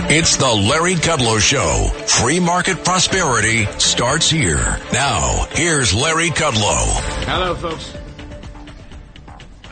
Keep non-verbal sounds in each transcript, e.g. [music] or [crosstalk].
It's the Larry Kudlow Show. Free market prosperity starts here. Now, here's Larry Kudlow. Hello, folks.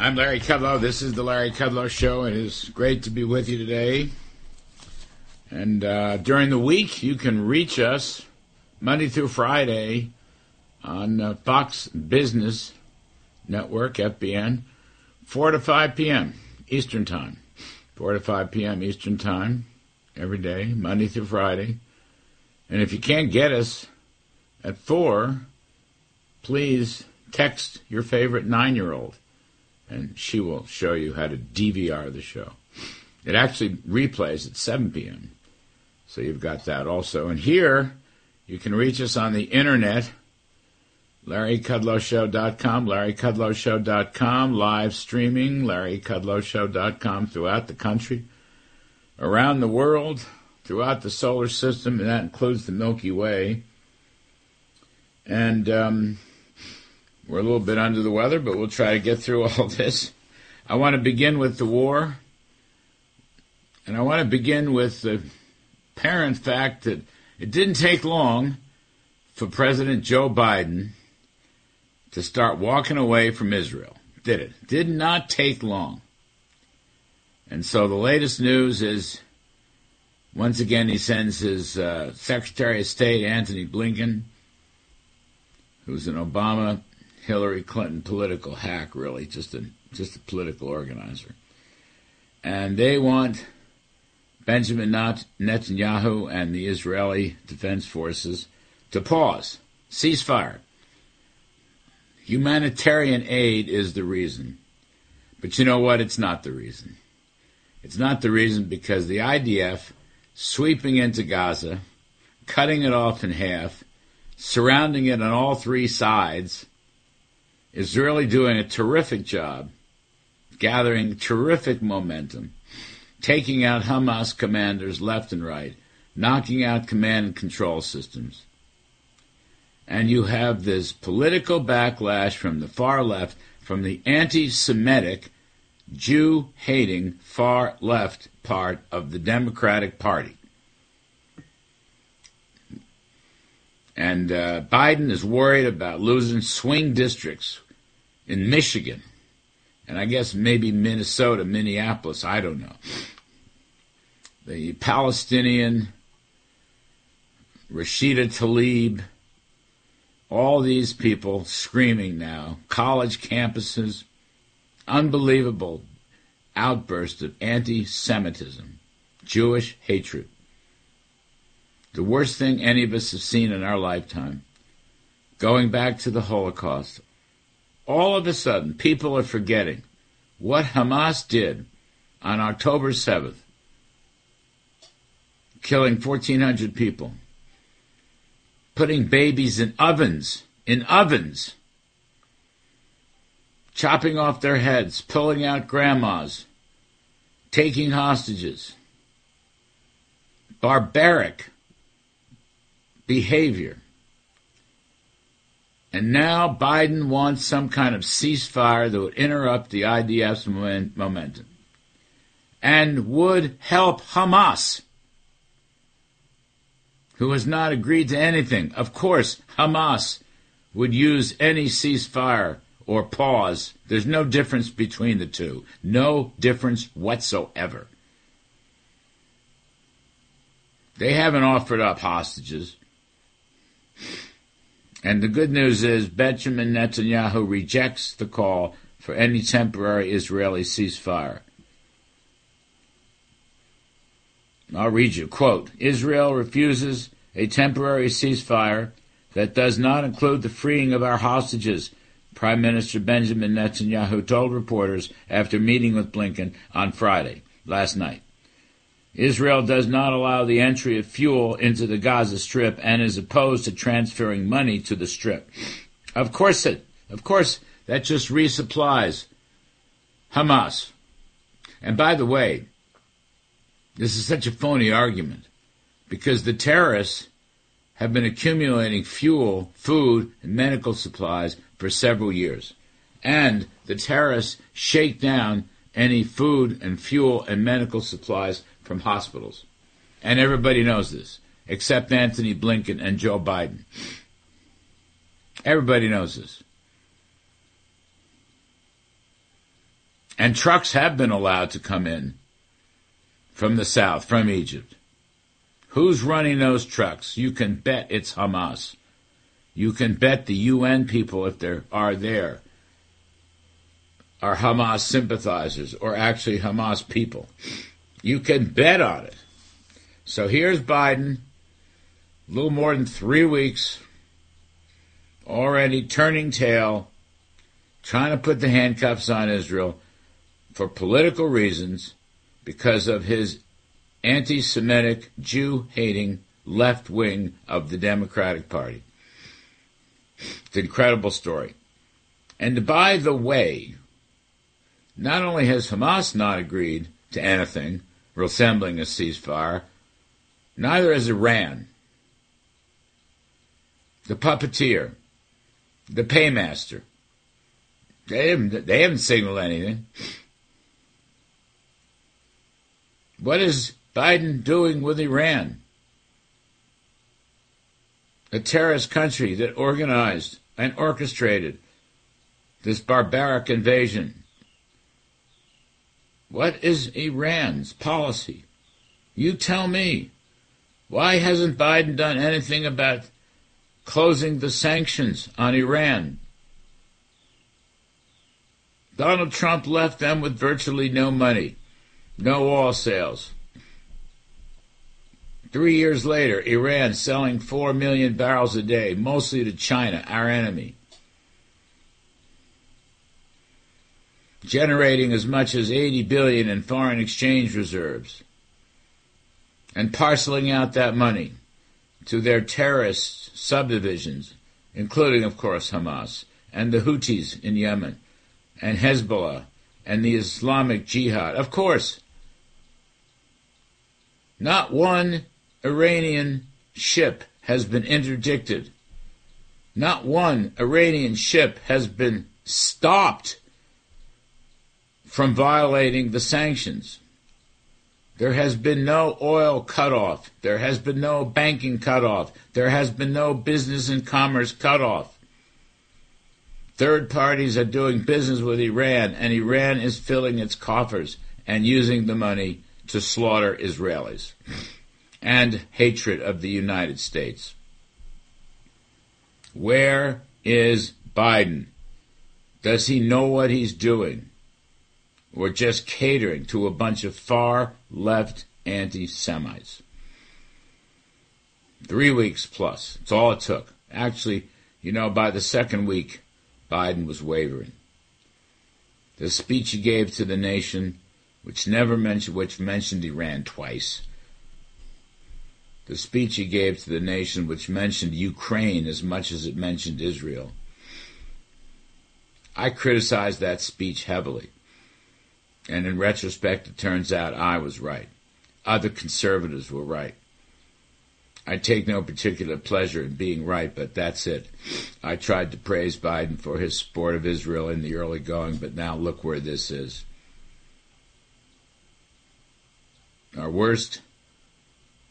I'm Larry Kudlow. This is the Larry Kudlow Show. It is great to be with you today. And uh, during the week, you can reach us Monday through Friday on uh, Fox Business Network, FBN, 4 to 5 p.m. Eastern Time. 4 to 5 p.m. Eastern Time every day, Monday through Friday. And if you can't get us at 4, please text your favorite nine year old, and she will show you how to DVR the show. It actually replays at 7 p.m. So you've got that also. And here, you can reach us on the internet, LarryKudlowShow.com, LarryKudlowShow.com, live streaming, LarryKudlowShow.com throughout the country, around the world, throughout the solar system, and that includes the Milky Way. And um, we're a little bit under the weather, but we'll try to get through all [laughs] this. I want to begin with the war, and I want to begin with the apparent fact that it didn't take long for President Joe Biden to start walking away from Israel. Did it? Did not take long. And so the latest news is once again he sends his uh, Secretary of State, Antony Blinken, who's an Obama Hillary Clinton political hack, really, just a just a political organizer. And they want Benjamin Netanyahu and the Israeli Defense Forces to pause, ceasefire. Humanitarian aid is the reason. But you know what? It's not the reason. It's not the reason because the IDF sweeping into Gaza, cutting it off in half, surrounding it on all three sides, is really doing a terrific job, gathering terrific momentum taking out Hamas commanders left and right, knocking out command and control systems. And you have this political backlash from the far left, from the anti Semitic, Jew hating far left part of the Democratic Party. And uh, Biden is worried about losing swing districts in Michigan, and I guess maybe Minnesota, Minneapolis, I don't know the Palestinian, Rashida Tlaib, all these people screaming now, college campuses, unbelievable outburst of anti Semitism, Jewish hatred. The worst thing any of us have seen in our lifetime. Going back to the Holocaust. All of a sudden, people are forgetting what Hamas did on October 7th killing 1,400 people, putting babies in ovens, in ovens, chopping off their heads, pulling out grandmas, taking hostages. Barbaric behavior. And now Biden wants some kind of ceasefire that would interrupt the IDF's momentum and would help Hamas who has not agreed to anything. Of course, Hamas would use any ceasefire or pause. There's no difference between the two. No difference whatsoever. They haven't offered up hostages. And the good news is Benjamin Netanyahu rejects the call for any temporary Israeli ceasefire. I'll read you. Quote, Israel refuses a temporary ceasefire that does not include the freeing of our hostages, Prime Minister Benjamin Netanyahu told reporters after meeting with Blinken on Friday, last night. Israel does not allow the entry of fuel into the Gaza Strip and is opposed to transferring money to the Strip. Of course it, of course, that just resupplies Hamas. And by the way, this is such a phony argument because the terrorists have been accumulating fuel, food, and medical supplies for several years. And the terrorists shake down any food and fuel and medical supplies from hospitals. And everybody knows this, except Antony Blinken and Joe Biden. Everybody knows this. And trucks have been allowed to come in from the south, from Egypt. Who's running those trucks? You can bet it's Hamas. You can bet the UN people, if there are there, are Hamas sympathizers or actually Hamas people. You can bet on it. So here's Biden, a little more than three weeks, already turning tail, trying to put the handcuffs on Israel for political reasons because of his anti Semitic, Jew hating left wing of the Democratic Party. It's an incredible story. And by the way, not only has Hamas not agreed to anything resembling a ceasefire, neither has Iran. The puppeteer, the paymaster, they haven't, they haven't signaled anything. What is Biden doing with Iran? A terrorist country that organized and orchestrated this barbaric invasion. What is Iran's policy? You tell me. Why hasn't Biden done anything about closing the sanctions on Iran? Donald Trump left them with virtually no money, no oil sales. Three years later, Iran selling 4 million barrels a day, mostly to China, our enemy. Generating as much as 80 billion in foreign exchange reserves. And parceling out that money to their terrorist subdivisions, including, of course, Hamas and the Houthis in Yemen and Hezbollah and the Islamic Jihad. Of course, not one Iranian ship has been interdicted. Not one Iranian ship has been stopped from violating the sanctions. There has been no oil cutoff. There has been no banking cutoff. There has been no business and commerce cutoff. Third parties are doing business with Iran, and Iran is filling its coffers and using the money to slaughter Israelis and hatred of the United States. Where is Biden? Does he know what he's doing? Or just catering to a bunch of far left anti Semites? Three weeks plus. It's all it took. Actually, you know, by the second week, Biden was wavering. The speech he gave to the nation, which never mentioned, which mentioned Iran twice, the speech he gave to the nation, which mentioned Ukraine as much as it mentioned Israel. I criticized that speech heavily. And in retrospect, it turns out I was right. Other conservatives were right. I take no particular pleasure in being right, but that's it. I tried to praise Biden for his support of Israel in the early going, but now look where this is. Our worst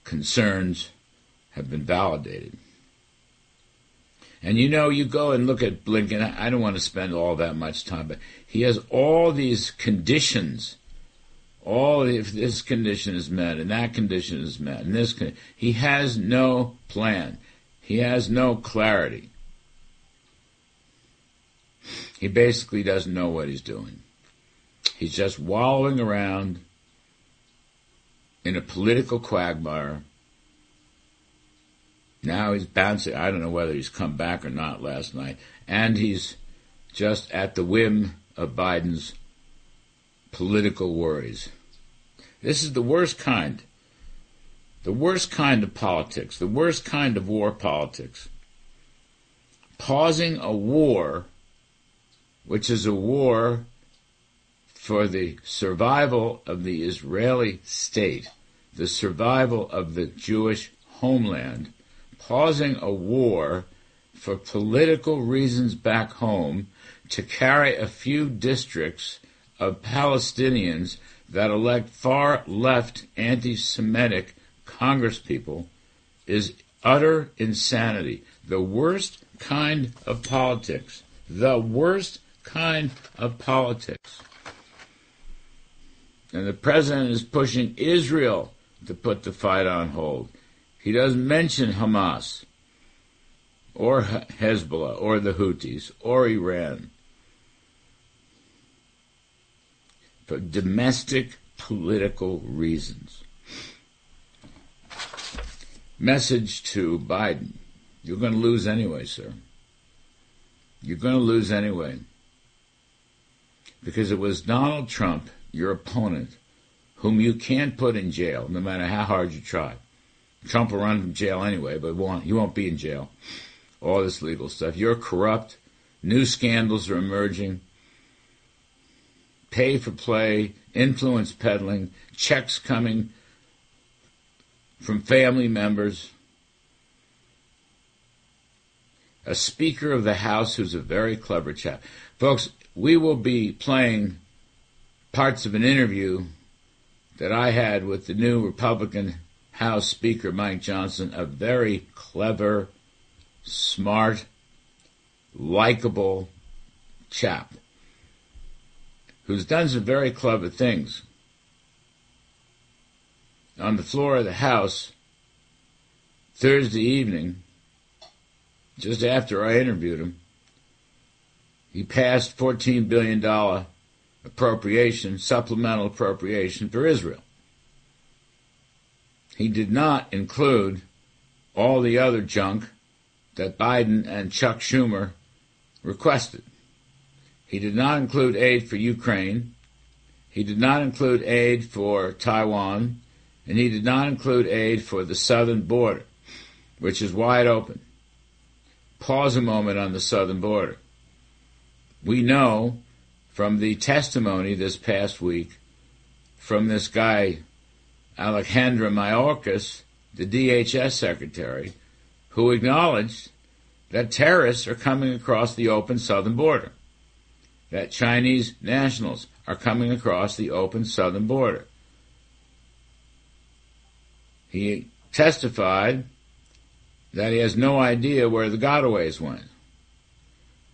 concerns have been validated. And you know, you go and look at Blinken, I don't want to spend all that much time, but he has all these conditions. All if this condition is met and that condition is met and this con- he has no plan. He has no clarity. He basically doesn't know what he's doing. He's just wallowing around in a political quagmire. Now he's bouncing. I don't know whether he's come back or not last night. And he's just at the whim of Biden's political worries. This is the worst kind the worst kind of politics, the worst kind of war politics. Pausing a war, which is a war for the survival of the Israeli state, the survival of the Jewish homeland, pausing a war for political reasons back home to carry a few districts of Palestinians that elect far left anti Semitic congresspeople is utter insanity. The worst kind of politics. The worst kind of politics. And the president is pushing Israel to put the fight on hold. He doesn't mention Hamas or Hezbollah or the Houthis or Iran. For domestic political reasons. Message to Biden. You're going to lose anyway, sir. You're going to lose anyway. Because it was Donald Trump, your opponent, whom you can't put in jail no matter how hard you try. Trump will run from jail anyway, but won't, he won't be in jail. All this legal stuff. You're corrupt. New scandals are emerging. Pay for play, influence peddling, checks coming from family members. A Speaker of the House who's a very clever chap. Folks, we will be playing parts of an interview that I had with the new Republican House Speaker, Mike Johnson, a very clever, smart, likable chap who's done some very clever things. On the floor of the House, Thursday evening, just after I interviewed him, he passed $14 billion appropriation, supplemental appropriation for Israel. He did not include all the other junk that Biden and Chuck Schumer requested. He did not include aid for Ukraine. He did not include aid for Taiwan. And he did not include aid for the southern border, which is wide open. Pause a moment on the southern border. We know from the testimony this past week from this guy, Alejandro Mayorkas, the DHS secretary, who acknowledged that terrorists are coming across the open southern border, that Chinese nationals are coming across the open southern border. He testified that he has no idea where the gotaways went.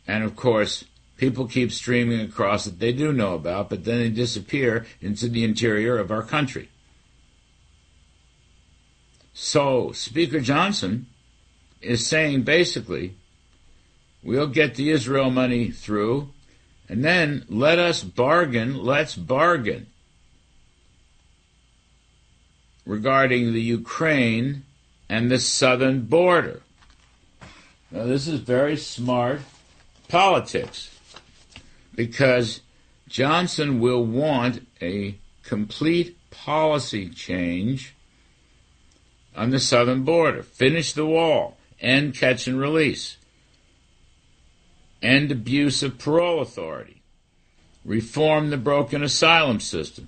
And of course, people keep streaming across that they do know about, but then they disappear into the interior of our country. So Speaker Johnson is saying basically, we'll get the Israel money through, and then let us bargain, let's bargain regarding the Ukraine and the southern border. Now, this is very smart politics because Johnson will want a complete policy change on the southern border. Finish the wall, end catch and release, end abuse of parole authority, reform the broken asylum system,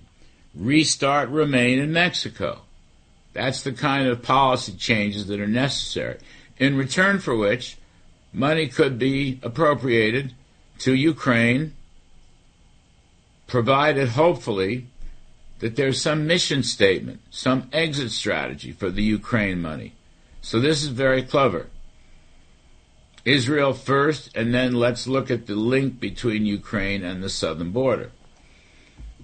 restart Remain in Mexico. That's the kind of policy changes that are necessary, in return for which money could be appropriated to Ukraine, provided hopefully that there's some mission statement, some exit strategy for the Ukraine money. So this is very clever. Israel first, and then let's look at the link between Ukraine and the southern border.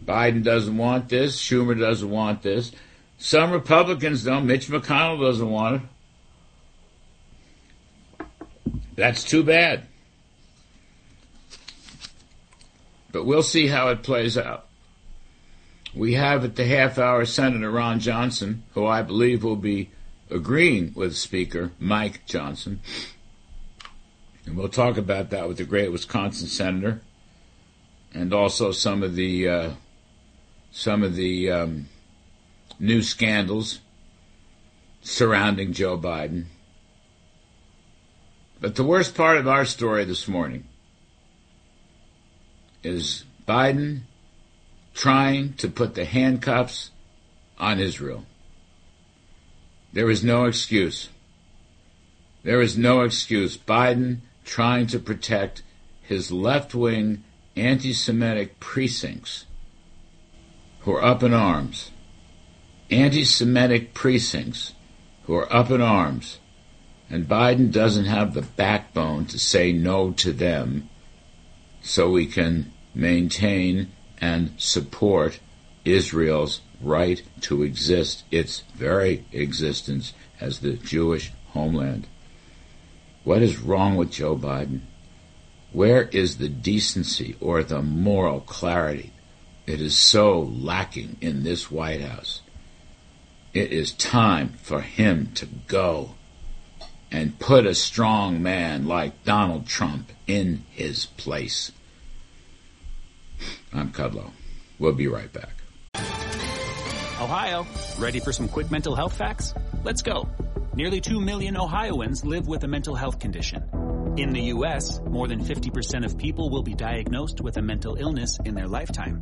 Biden doesn't want this. Schumer doesn't want this. Some Republicans don't. Mitch McConnell doesn't want it. That's too bad. But we'll see how it plays out. We have at the half hour Senator Ron Johnson, who I believe will be agreeing with Speaker Mike Johnson. And we'll talk about that with the great Wisconsin senator and also some of the uh, some of the um, new scandals surrounding Joe Biden. But the worst part of our story this morning is Biden trying to put the handcuffs on Israel. There is no excuse. There is no excuse. Biden trying to protect his left wing anti Semitic precincts who are up in arms. Anti Semitic precincts who are up in arms. And Biden doesn't have the backbone to say no to them so we can maintain and support Israel's right to exist, its very existence as the Jewish homeland. What is wrong with Joe Biden? Where is the decency or the moral clarity? It is so lacking in this White House. It is time for him to go and put a strong man like Donald Trump in his place. I'm Kudlow. We'll be right back. Ohio, ready for some quick mental health facts? Let's go. Nearly 2 million Ohioans live with a mental health condition. In the U.S., more than 50% of people will be diagnosed with a mental illness in their lifetime.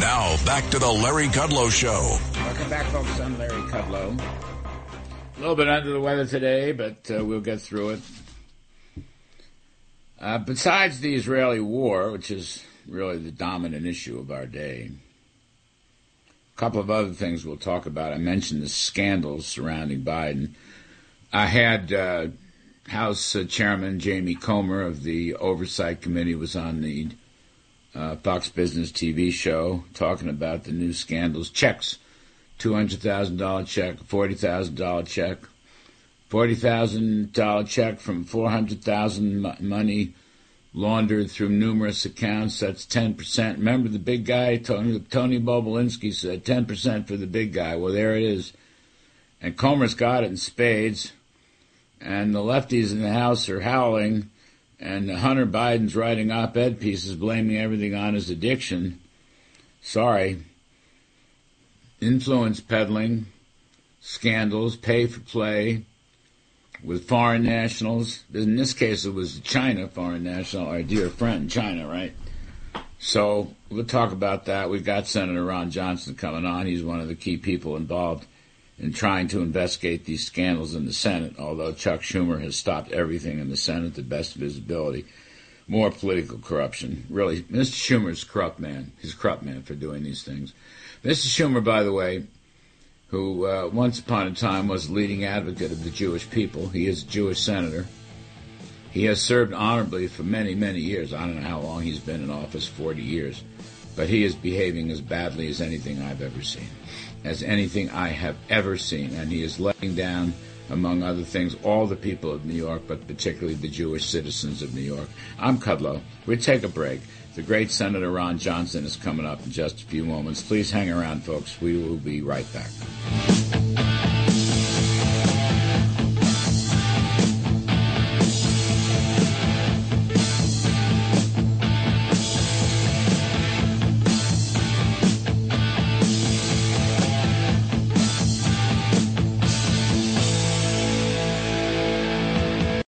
Now, back to the Larry Kudlow Show. Welcome back, folks. I'm Larry Kudlow. A little bit under the weather today, but uh, we'll get through it. Uh, besides the Israeli war, which is really the dominant issue of our day, a couple of other things we'll talk about. I mentioned the scandals surrounding Biden. I had uh, House uh, Chairman Jamie Comer of the Oversight Committee was on the uh, Fox Business TV show talking about the new scandals. Checks, $200,000 check, $40,000 check, $40,000 check from 400,000 money laundered through numerous accounts. That's 10%. Remember the big guy, Tony, Tony Bobulinski said 10% for the big guy. Well, there it is. And Comer's got it in spades. And the lefties in the House are howling. And Hunter Biden's writing op-ed pieces blaming everything on his addiction. Sorry. Influence peddling, scandals, pay for play, with foreign nationals. In this case, it was China foreign national, our dear friend China, right? So we'll talk about that. We've got Senator Ron Johnson coming on. He's one of the key people involved in trying to investigate these scandals in the Senate, although Chuck Schumer has stopped everything in the Senate to the best of his ability. More political corruption. Really, Mr. Schumer's corrupt man. He's a corrupt man for doing these things. Mr. Schumer, by the way, who uh, once upon a time was a leading advocate of the Jewish people. He is a Jewish senator. He has served honorably for many, many years. I don't know how long he's been in office 40 years. But he is behaving as badly as anything I've ever seen. As anything I have ever seen. And he is letting down, among other things, all the people of New York, but particularly the Jewish citizens of New York. I'm Kudlow. We'll take a break. The great Senator Ron Johnson is coming up in just a few moments. Please hang around, folks. We will be right back.